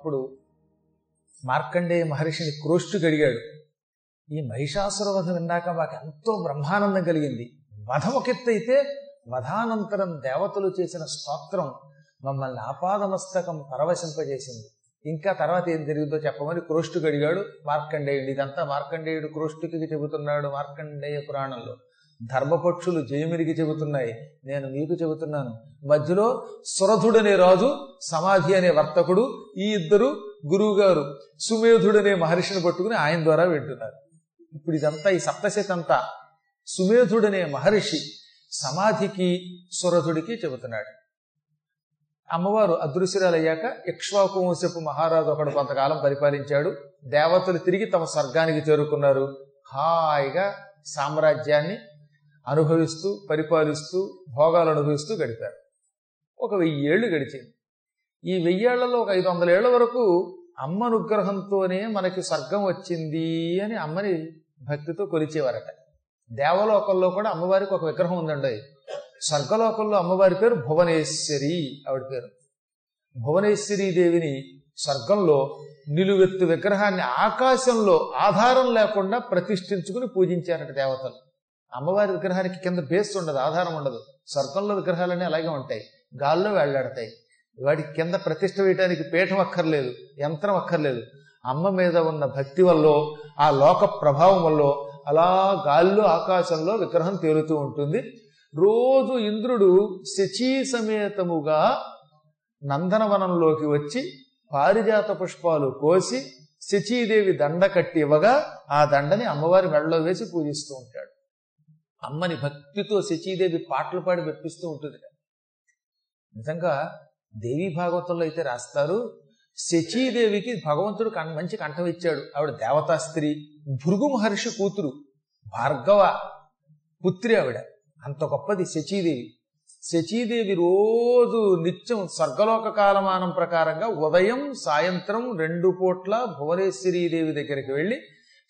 అప్పుడు మార్కండేయ మహర్షిని క్రోష్టు అడిగాడు ఈ మహిషాసుర వధ విన్నాక మాకు ఎంతో బ్రహ్మానందం కలిగింది. వధ అయితే వధానంతరం దేవతలు చేసిన స్తోత్రం మమ్మల్ని ఆపాదమస్తకం పరవశింపజేసింది. ఇంకా తర్వాత ఏం జరిగిందో చెప్పమని క్రోష్టుకు అడిగాడు మార్కండేయుడు ఇదంతా మార్కండేయుడు క్రోష్టుకి చెబుతున్నాడు మార్కండేయ పురాణంలో. ధర్మపక్షులు జయమిరికి చెబుతున్నాయి. నేను మీకు చెబుతున్నాను. మధ్యలో సురధుడనే రాజు సమాధి అనే వర్తకుడు ఈ ఇద్దరు గురువు గారు సుమేధుడనే మహర్షిని పట్టుకుని ఆయన ద్వారా వింటున్నారు. ఇప్పుడు ఇదంతా ఈ సప్తశతి అంతా. సుమేధుడనే మహర్షి సమాధికి సురధుడికి చెబుతున్నాడు. అమ్మవారు అదృశ్యరాలయ్యాక ఇక్ష్వాకు వంశపు మహారాజు ఒకడు కొంతకాలం పరిపాలించాడు. దేవతలు తిరిగి తమ స్వర్గానికి చేరుకున్నారు. హాయిగా సామ్రాజ్యాన్ని అనుభవిస్తూ పరిపాలిస్తూ భోగాలు అనుభవిస్తూ గడిపారు. ఒక వెయ్యి ఏళ్ళు గడిచింది. ఈ వెయ్యేళ్ళలో ఒక ఐదు వందల ఏళ్ళ వరకు అమ్మ అనుగ్రహంతోనే మనకి స్వర్గం వచ్చింది అని అమ్మని భక్తితో కొలిచేవారట. దేవలోకంలో కూడా అమ్మవారికి ఒక విగ్రహం ఉందండి. స్వర్గలోకంలో అమ్మవారి పేరు భువనేశ్వరి ఆవిడ పేరు. భువనేశ్వరి దేవిని స్వర్గంలో నిలువెత్తు విగ్రహాన్ని ఆకాశంలో ఆధారం లేకుండా ప్రతిష్ఠించుకుని పూజించారట దేవతలు. అమ్మవారి విగ్రహానికి కింద బేస్ ఉండదు ఆధారం ఉండదు. స్వర్గంలో విగ్రహాలన్నీ అలాగే ఉంటాయి. గాల్లో వెళ్ళాడతాయి వాడి కింద ప్రతిష్ట వేయడానికి పీఠం అక్కర్లేదు యంత్రం అక్కర్లేదు. అమ్మ మీద ఉన్న భక్తి వల్ల ఆ లోక ప్రభావం వల్ల అలా గాల్లో ఆకాశంలో విగ్రహం తేలుతూ ఉంటుంది. రోజు ఇంద్రుడు శచీ సమేతముగా నందనవనంలోకి వచ్చి పారిజాత పుష్పాలు కోసి శచీదేవి దండ కట్టి ఇవ్వగా ఆ దండని అమ్మవారి మెడలో వేసి పూజిస్తూ ఉంటాడు. అమ్మని భక్తితో శచీదేవి పాటలు పాడి మెప్పిస్తూ ఉంటుంది నిజంగా దేవీ భాగవతంలో అయితే రాస్తారు శచీదేవికి భగవంతుడు కం మంచి కంఠం ఇచ్చాడు. ఆవిడ దేవతా స్త్రీ భృగు మహర్షి కూతురు భార్గవ పుత్రి ఆవిడ. అంత గొప్పది శచీదేవి. శచీదేవి రోజు నిత్యం స్వర్గలోక కాలమానం ప్రకారంగా ఉదయం సాయంత్రం రెండు పూట్ల భువనేశ్వరీదేవి దగ్గరికి వెళ్ళి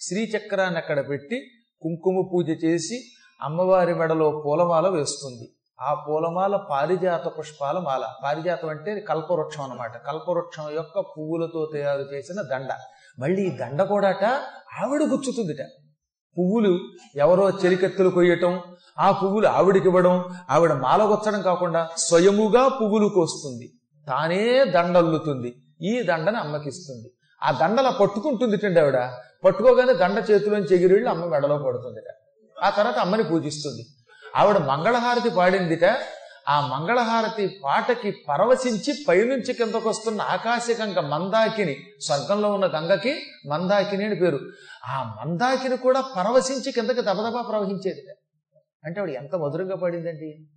శ్రీచక్రాన్ని అక్కడ పెట్టి కుంకుమ పూజ చేసి అమ్మవారి మెడలో పూలమాల వేస్తుంది. ఆ పూలమాల పారిజాత పుష్పాల మాల. పారిజాతం అంటే కల్పవృక్షం అన్నమాట. కల్పవృక్షం యొక్క పువ్వులతో తయారు చేసిన దండ. మళ్ళీ ఈ దండ కూడాట ఆవిడ గుచ్చుతుందిట. పువ్వులు ఎవరో చెలికెత్తులు కొయ్యటం ఆ పువ్వులు ఆవిడికివ్వడం ఆవిడ మాల గుచ్చడం కాకుండా స్వయముగా పువ్వులు కోస్తుంది. తానే దండల్లుతుంది. ఈ దండను అమ్మకిస్తుంది. ఆ దండలా పట్టుకుంటుంది ఆవిడ. పట్టుకోగానే దండ చేతిలోంచి ఎగిరిళ్ళు అమ్మ మెడలో పడుతుందిట. ఆ తర్వాత అమ్మని పూజిస్తుంది. ఆవిడ మంగళహారతి పాడిందిట. ఆ మంగళహారతి పాటకి పరవశించి పైనుంచి కిందకు వస్తున్న ఆకాశగంగ మందాకిని స్వర్గంలో ఉన్న గంగకి మందాకిని అని పేరు. ఆ మందాకిని కూడా పరవశించి కిందకి దబదబా ప్రవహించేది అంటే ఆవిడ ఎంత మధురంగా పాడిందండి.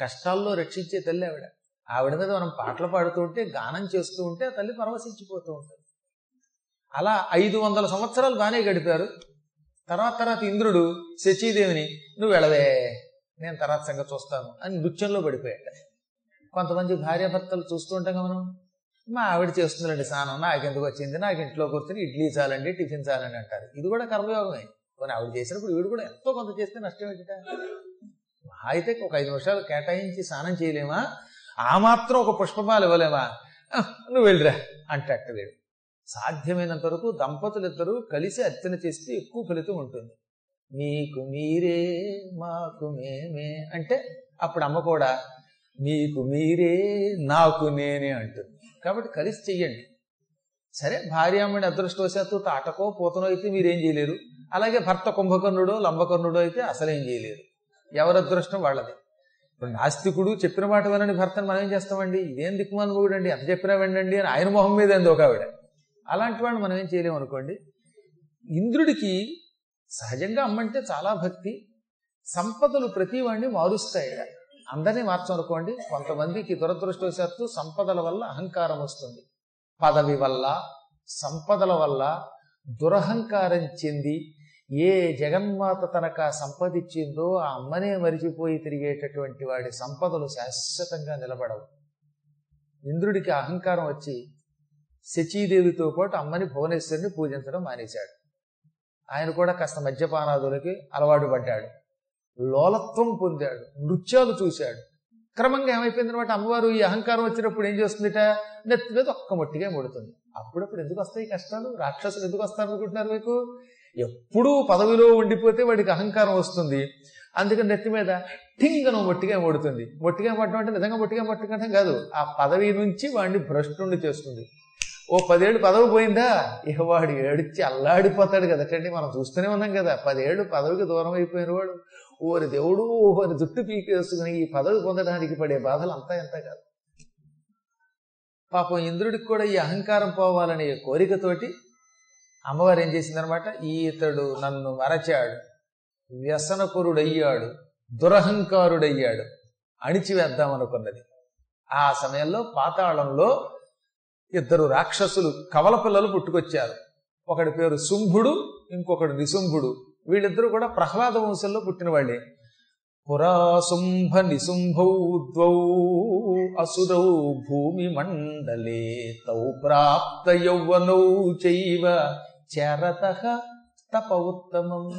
కష్టాల్లో రక్షించే తల్లి ఆవిడ. ఆవిడ మీద మనం పాటలు పాడుతూ ఉంటే గానం చేస్తూ ఉంటే ఆ తల్లి పరవశించిపోతూ ఉంటుంది. అలా ఐదు వందల సంవత్సరాలు బాగానే గడిపారు. తర్వాత తర్వాత ఇంద్రుడు శచీదేవిని నువ్వు వెళ్ళవే నేను తర్వాత సంగతి చూస్తాను అని నృత్యంలో పడిపోయాడు. కొంతమంది భార్యాభర్తలు చూస్తూ ఉంటాం మనం. మా ఆవిడ చేస్తుందండి స్నానం నాకెందుకు వచ్చింది? నాకు ఇంట్లో కూర్చొని ఇడ్లీ చాలండి టిఫిన్ చాలండి అంటారు. ఇది కూడా కర్మయోగమే. కొన్ని ఆవిడ చేసినప్పుడు వీడు కూడా ఎంతో కొంత చేస్తే నష్టం ఏంటిట అయితే ఒక ఐదు నిమిషాలు కేటాయించి స్నానం చేయలేమా? ఆ మాత్రం ఒక పుష్పమాలు ఇవ్వలేమా? నువ్వు వెళ్ళిరా అంటట్ట వీడు. సాధ్యమైనంత వరకు దంపతులు కలిసి అర్చన చేస్తే ఎక్కువ ఫలితం ఉంటుంది. మీకు మీరే మాకు మేమే అంటే అప్పుడు అమ్మ కూడా మీకు మీరే నాకు నేనే అంటుంది. కాబట్టి కలిసి చెయ్యండి. సరే భార్యామణి అదృష్టవశాత్తు తాటకో పూతనో అయితే మీరేం చేయలేరు. అలాగే భర్త కుంభకర్ణుడో లంబకర్ణుడో అయితే అసలేం చేయలేరు. ఎవరి అదృష్టం వాళ్ళది. ఇప్పుడు నాస్తికుడు చెప్పిన మాట వినని భర్తను మనం ఏం చేస్తామండి? ఇదేం దిక్కుమానుభవుడు అండి ఎంత చెప్పినా వినండి అని ఆయన మొహం మీద ఏందో ఒక ఆవిడ. అలాంటి వాడిని మనం ఏం చేయలేము అనుకోండి. ఇంద్రుడికి సహజంగా అమ్మంటే చాలా భక్తి. సంపదలు ప్రతి వాడిని మారుస్తాయి. అందరినీ మార్చనుకోండి కొంతమందికి దురదృష్టవశాత్తు సంపదల వల్ల అహంకారం వస్తుంది. పదవి వల్ల సంపదల వల్ల దురహంకారం చెంది ఏ జగన్మాత తనకు ఆ సంపదిచ్చిందో ఆ అమ్మనే మరిచిపోయి తిరిగేటటువంటి వాడి సంపదలు శాశ్వతంగా నిలబడవు. ఇంద్రుడికి అహంకారం వచ్చి శచీదేవితో పాటు అమ్మని భువనేశ్వరిని పూజించడం మానేశాడు. ఆయన కూడా కాస్త మద్యపానాదులకి అలవాటు పడ్డాడు. లోలత్వం పొందాడు. నృత్యాలు చూశాడు. క్రమంగా ఏమైపోయింది అనమాట అమ్మవారు ఈ అహంకారం వచ్చినప్పుడు ఏం చేస్తుందిట? నెత్తి మీద ఒక్క మొట్టిగా ముడుతుంది. అప్పుడప్పుడు ఎందుకు వస్తాయి కష్టాలు? రాక్షసులు ఎందుకు వస్తారు అనుకుంటున్నారు మీకు? ఎప్పుడూ పదవిలో ఉండిపోతే వాడికి అహంకారం వస్తుంది. అందుకని నెత్తి మీద టింగను మొట్టిగా ముడుతుంది. మొట్టిగా పట్టడం అంటే నిజంగా మొట్టిగా పట్టడం కాదు. ఆ పదవి నుంచి వాడిని భ్రష్టుండి చేస్తుంది. ఓ పదేళ్ళు పదవి పోయిందా? ఇక వాడు ఏడిచి అల్లాడిపోతాడు కదటండి మనం చూస్తూనే ఉన్నాం కదా. పదేళ్ళు పదవికి దూరం అయిపోయిన వాడు. ఓరి దేవుడు ఓరి జుట్టు పీకేసుకుని ఈ పదవి పొందడానికి పడే బాధలు అంతా ఎంత కాదు. పాపం ఇంద్రుడికి కూడా ఈ అహంకారం పోవాలనే కోరికతోటి అమ్మవారు ఏం చేసిందనమాట? ఈతడు నన్ను మరచాడు. వ్యసనపరుడయ్యాడు దురహంకారుడయ్యాడు. అణిచివేద్దామనుకున్నది. ఆ సమయంలో పాతాళంలో ఇద్దరు రాక్షసులు కవల పిల్లలు పుట్టుకొచ్చారు. ఒకడి పేరు శుంభుడు ఇంకొకడు నిశుంభుడు. వీళ్ళిద్దరూ కూడా ప్రహ్లాద వంశంలో పుట్టిన వాళ్ళే. పురాశుంభ నిశుంభౌ ద్వౌ అసురౌ భూమి మండలే తౌ ప్రాప్త యౌవనౌ చైవ చరత తప ఉత్తమం.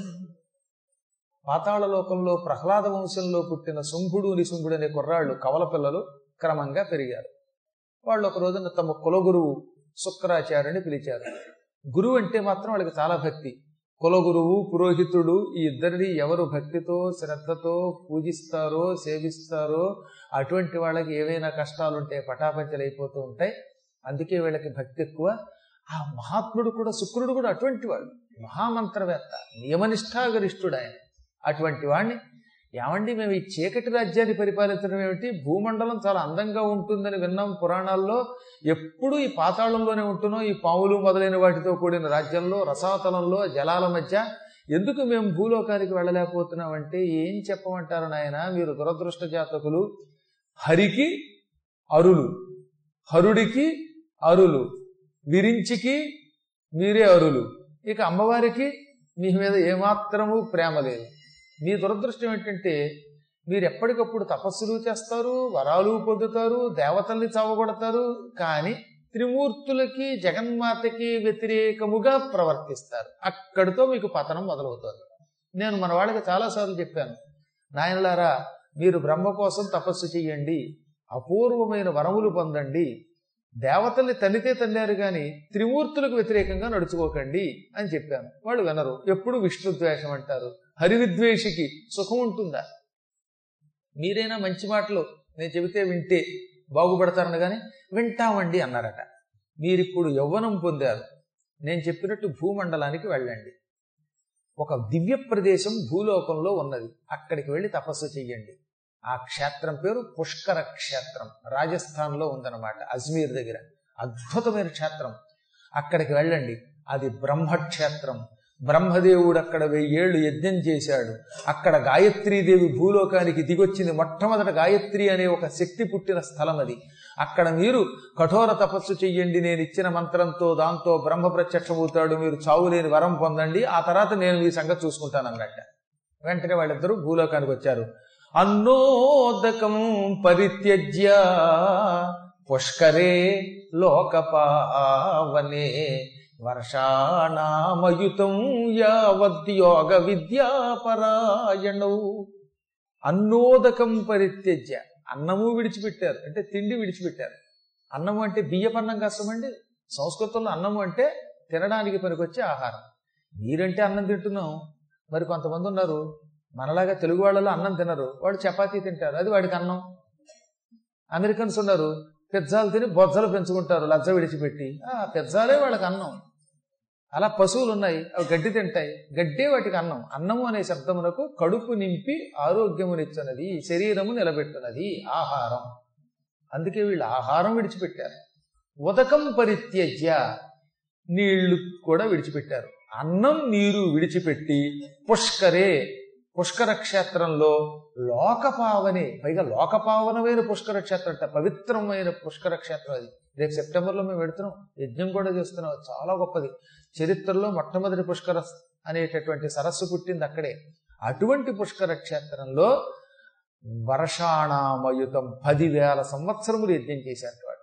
పాతాళలోకంలో ప్రహ్లాద వంశంలో పుట్టిన శుంభుడు నిశుంభుడు అనే కుర్రాళ్ళు కవల పిల్లలు క్రమంగా పెరిగారు. వాళ్ళు ఒక రోజున తమ కులగురువు శుక్రాచార్యుని పిలిచారు. గురువు అంటే మాత్రం వాళ్ళకి చాలా భక్తి. కులగురువు పురోహితుడు ఈ ఇద్దరిని ఎవరు భక్తితో శ్రద్ధతో పూజిస్తారో సేవిస్తారో అటువంటి వాళ్ళకి ఏవైనా కష్టాలుంటే పటాపంచలు అయిపోతూ ఉంటాయి. అందుకే వీళ్ళకి భక్తి ఎక్కువ. ఆ మహాత్ముడు కూడా శుక్రుడు కూడా అటువంటి వాడు. మహామంత్రవేత్త నియమనిష్టాగరిష్ఠుడు ఆయన. అటువంటి వాడిని ఏమండి మేము ఈ చీకటి రాజ్యాన్ని పరిపాలించడం ఏమిటి? భూమండలం చాలా అందంగా ఉంటుందని విన్నాం పురాణాల్లో. ఎప్పుడు ఈ పాతాళంలోనే ఉంటున్నాం. ఈ పావులు మొదలైన వాటితో కూడిన రాజ్యంలో రసాతలంలో జలాల మధ్య. ఎందుకు మేము భూలోకానికి వెళ్ళలేకపోతున్నాం అంటే ఏం చెప్పమంటారు నాయన? మీరు దురదృష్ట జాతకులు. హరికి అరులు. హరుడికి అరులు. విరించికి మీరే అరులు. ఇక అమ్మవారికి మీ మీద ఏమాత్రము ప్రేమ లేదు. మీ దురదృష్టం ఏంటంటే మీరు ఎప్పటికప్పుడు తపస్సులు చేస్తారు వరాలు పొందుతారు దేవతల్ని చావగొడతారు కానీ త్రిమూర్తులకి జగన్మాతకి వ్యతిరేకముగా ప్రవర్తిస్తారు. అక్కడితో మీకు పతనం మొదలవుతుంది. నేను మన వాళ్ళకి చాలాసార్లు చెప్పాను నాయనలారా మీరు బ్రహ్మ కోసం తపస్సు చెయ్యండి అపూర్వమైన వరములు పొందండి దేవతల్ని తల్లితే తన్నారు కానీ త్రిమూర్తులకు వ్యతిరేకంగా నడుచుకోకండి అని చెప్పాను. వాళ్ళు వినరు ఎప్పుడు విష్ణుద్వేషం అంటారు హరివిద్వేషికి సుఖం ఉంటుందా? మీరైనా మంచి మాటలు నేను చెబితే వింటే బాగుపడతారని కానీ వింటామండి అన్నారట. మీరిప్పుడు యవ్వనం పొందారు. నేను చెప్పినట్టు భూమండలానికి వెళ్ళండి. ఒక దివ్య ప్రదేశం భూలోకంలో ఉన్నది. అక్కడికి వెళ్ళి తపస్సు చెయ్యండి. ఆ క్షేత్రం పేరు పుష్కర క్షేత్రం. రాజస్థాన్లో ఉందన్నమాట అజ్మీర్ దగ్గర. అద్భుతమైన క్షేత్రం. అక్కడికి వెళ్ళండి. అది బ్రహ్మక్షేత్రం. బ్రహ్మదేవుడు అక్కడ వెయ్యేళ్ళు యజ్ఞం చేశాడు. అక్కడ గాయత్రీదేవి భూలోకానికి దిగొచ్చింది మొట్టమొదట గాయత్రి అనే ఒక శక్తి పుట్టిన స్థలం అది. అక్కడ మీరు కఠోర తపస్సు చెయ్యండి నేను ఇచ్చిన మంత్రంతో దాంతో బ్రహ్మ ప్రత్యక్షమవుతాడు మీరు చావులేని వరం పొందండి ఆ తర్వాత నేను మీ సంగతి చూసుకుంటాను అన్నట్ట వెంటనే వాళ్ళిద్దరూ భూలోకానికి వచ్చారు. అన్నోదకం పరిత్యజ్య పుష్కరే లోకపావనే వర్షాణామయుతం యావద్యోగ విద్యాపరాయణౌ. అన్నోదకం పరిత్యజ్య. అన్నము విడిచిపెట్టారు. అంటే తిండి విడిచిపెట్టారు. అన్నం అంటే బియ్యపన్నం కష్టమండి సంస్కృతంలో అన్నం అంటే తినడానికి పనికొచ్చే ఆహారం. మీరంటే అన్నం తింటున్నాం. మరి కొంతమంది ఉన్నారు. మనలాగా తెలుగు వాళ్ళలో అన్నం తినరు. వాడు చపాతీ తింటారు. అది వాడికి అన్నం. అమెరికన్స్ ఉన్నారు. పిజ్జాలు తిని బొజ్జలు పెంచుకుంటారు. లజ్జ విడిచిపెట్టి. ఆ పిజ్జాలే వాళ్ళకి అన్నం. అలా పశువులు ఉన్నాయి అవి గడ్డి తింటాయి. గడ్డే వాటికి అన్నం. అన్నము అనే శబ్దమునకు కడుపు నింపి ఆరోగ్యమునిచ్చున్నది శరీరము నిలబెట్టున్నది ఆహారం. అందుకే వీళ్ళు ఆహారం విడిచిపెట్టారు. ఉదకం పరిత్యజ్య నీళ్ళు కూడా విడిచిపెట్టారు. అన్నం నీరు విడిచిపెట్టి పుష్కరే పుష్కర క్షేత్రంలో లోకపావని పైగా లోకపావనమైన పుష్కర క్షేత్రం అంట పవిత్రమైన పుష్కర క్షేత్రం అది. రేపు సెప్టెంబర్లో మేము పెడుతున్నాం యజ్ఞం కూడా చేస్తున్నాం. చాలా గొప్పది. చరిత్రలో మొట్టమొదటి పుష్కర అనేటటువంటి సరస్సు పుట్టింది అక్కడే. అటువంటి పుష్కర క్షేత్రంలో వర్షాణామయుతం పదివేల సంవత్సరములు యజ్ఞం చేశారు వాడు.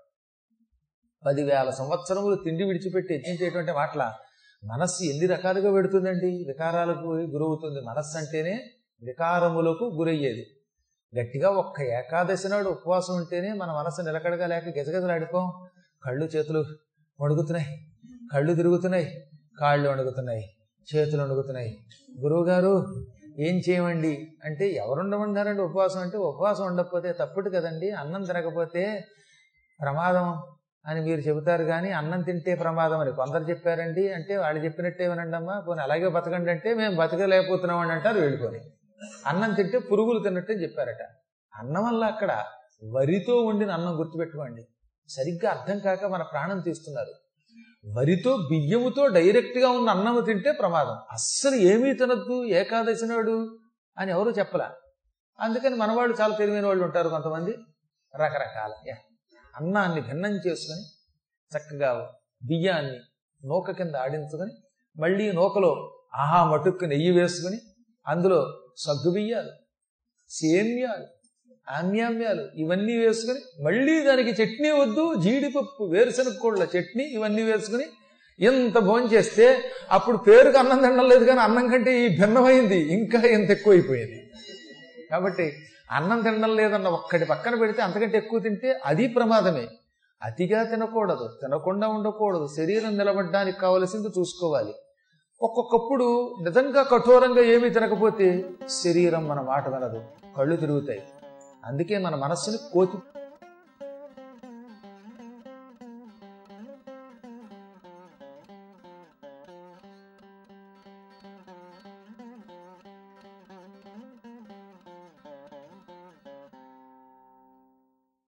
పదివేల సంవత్సరములు తిండి విడిచిపెట్టి యజ్ఞం చేయటం అంటే మాటల? మనస్సు ఎన్ని రకాలుగా పెడుతుందండి? వికారాలకు గురవుతుంది. మనస్సు అంటేనే వికారములకు గురయ్యేది. గట్టిగా ఒక్క ఏకాదశి నాడు ఉపవాసం ఉంటేనే మన మనసు నిలకడగా లేక గజగజలాడిపోం కళ్ళు చేతులు వణుకుతున్నాయి. కళ్ళు తిరుగుతున్నాయి. కాళ్ళు వణుకుతున్నాయి. చేతులు వణుకుతున్నాయి. గురువుగారు ఏం చేయమండి? అంటే ఎవరు ఉపవాసం? అంటే ఉపవాసం ఉండకపోతే తప్పుడు కదండి. అన్నం తినకపోతే ప్రమాదం. అని మీరు చెబుతారు కానీ అన్నం తింటే ప్రమాదం అని. కొందరు చెప్పారండి అంటే వాళ్ళు చెప్పినట్టే వినండమ్మా పోనీ అలాగే బతకండి అంటే మేము బతకలేకపోతున్నాం అని అంటారు వెళ్ళిపోయి అన్నం తింటే పురుగులు తిన్నట్టు చెప్పారట. అన్నం వల్ల అక్కడ వరితో వండిన అన్నం గుర్తుపెట్టుకోండి. సరిగ్గా అర్థం కాక మన ప్రాణం తీస్తున్నారు. వరితో బియ్యముతో డైరెక్ట్గా ఉన్న అన్నం తింటే ప్రమాదం. అస్సలు ఏమీ తినద్దు ఏకాదశి నాడు అని ఎవరు చెప్పలా? అందుకని మనవాళ్ళు చాలా తెలివైన వాళ్ళు ఉంటారు కొంతమంది. రకరకాల. యా. అన్నాన్ని భిన్నం చేసుకొని చక్కగా బియ్యాన్ని నూక కింద ఆడించుకొని మళ్ళీ నూకలో ఆహా మటుక్కు నెయ్యి వేసుకుని అందులో సగ్గు బియ్యాలు సేమ్యాలు ఆమ్యామ్యాలు ఇవన్నీ వేసుకుని మళ్ళీ దానికి చట్నీ వద్దు జీడిపప్పు వేరుశనగ కోళ్ళ చట్నీ ఇవన్నీ వేసుకుని ఎంత భోజనం చేస్తే అప్పుడు పేరుకు అన్నం తినడం లేదు కానీ అన్నం కంటే ఈ భిన్నమైంది ఇంకా ఎంత ఎక్కువైపోయింది. కాబట్టి అన్నం తినడం లేదన్న ఒక్కటి పక్కన పెడితే అంతకంటే ఎక్కువ తింటే అది ప్రమాదమే. అతిగా తినకూడదు. తినకుండా ఉండకూడదు. శరీరం నిలబడడానికి కావలసింది చూసుకోవాలి. ఒక్కొక్కప్పుడు నిజంగా కఠోరంగా ఏమీ తినకపోతే శరీరం మన మాట వినదు. కళ్ళు తిరుగుతాయి. అందుకే మన మనస్సుని కోతి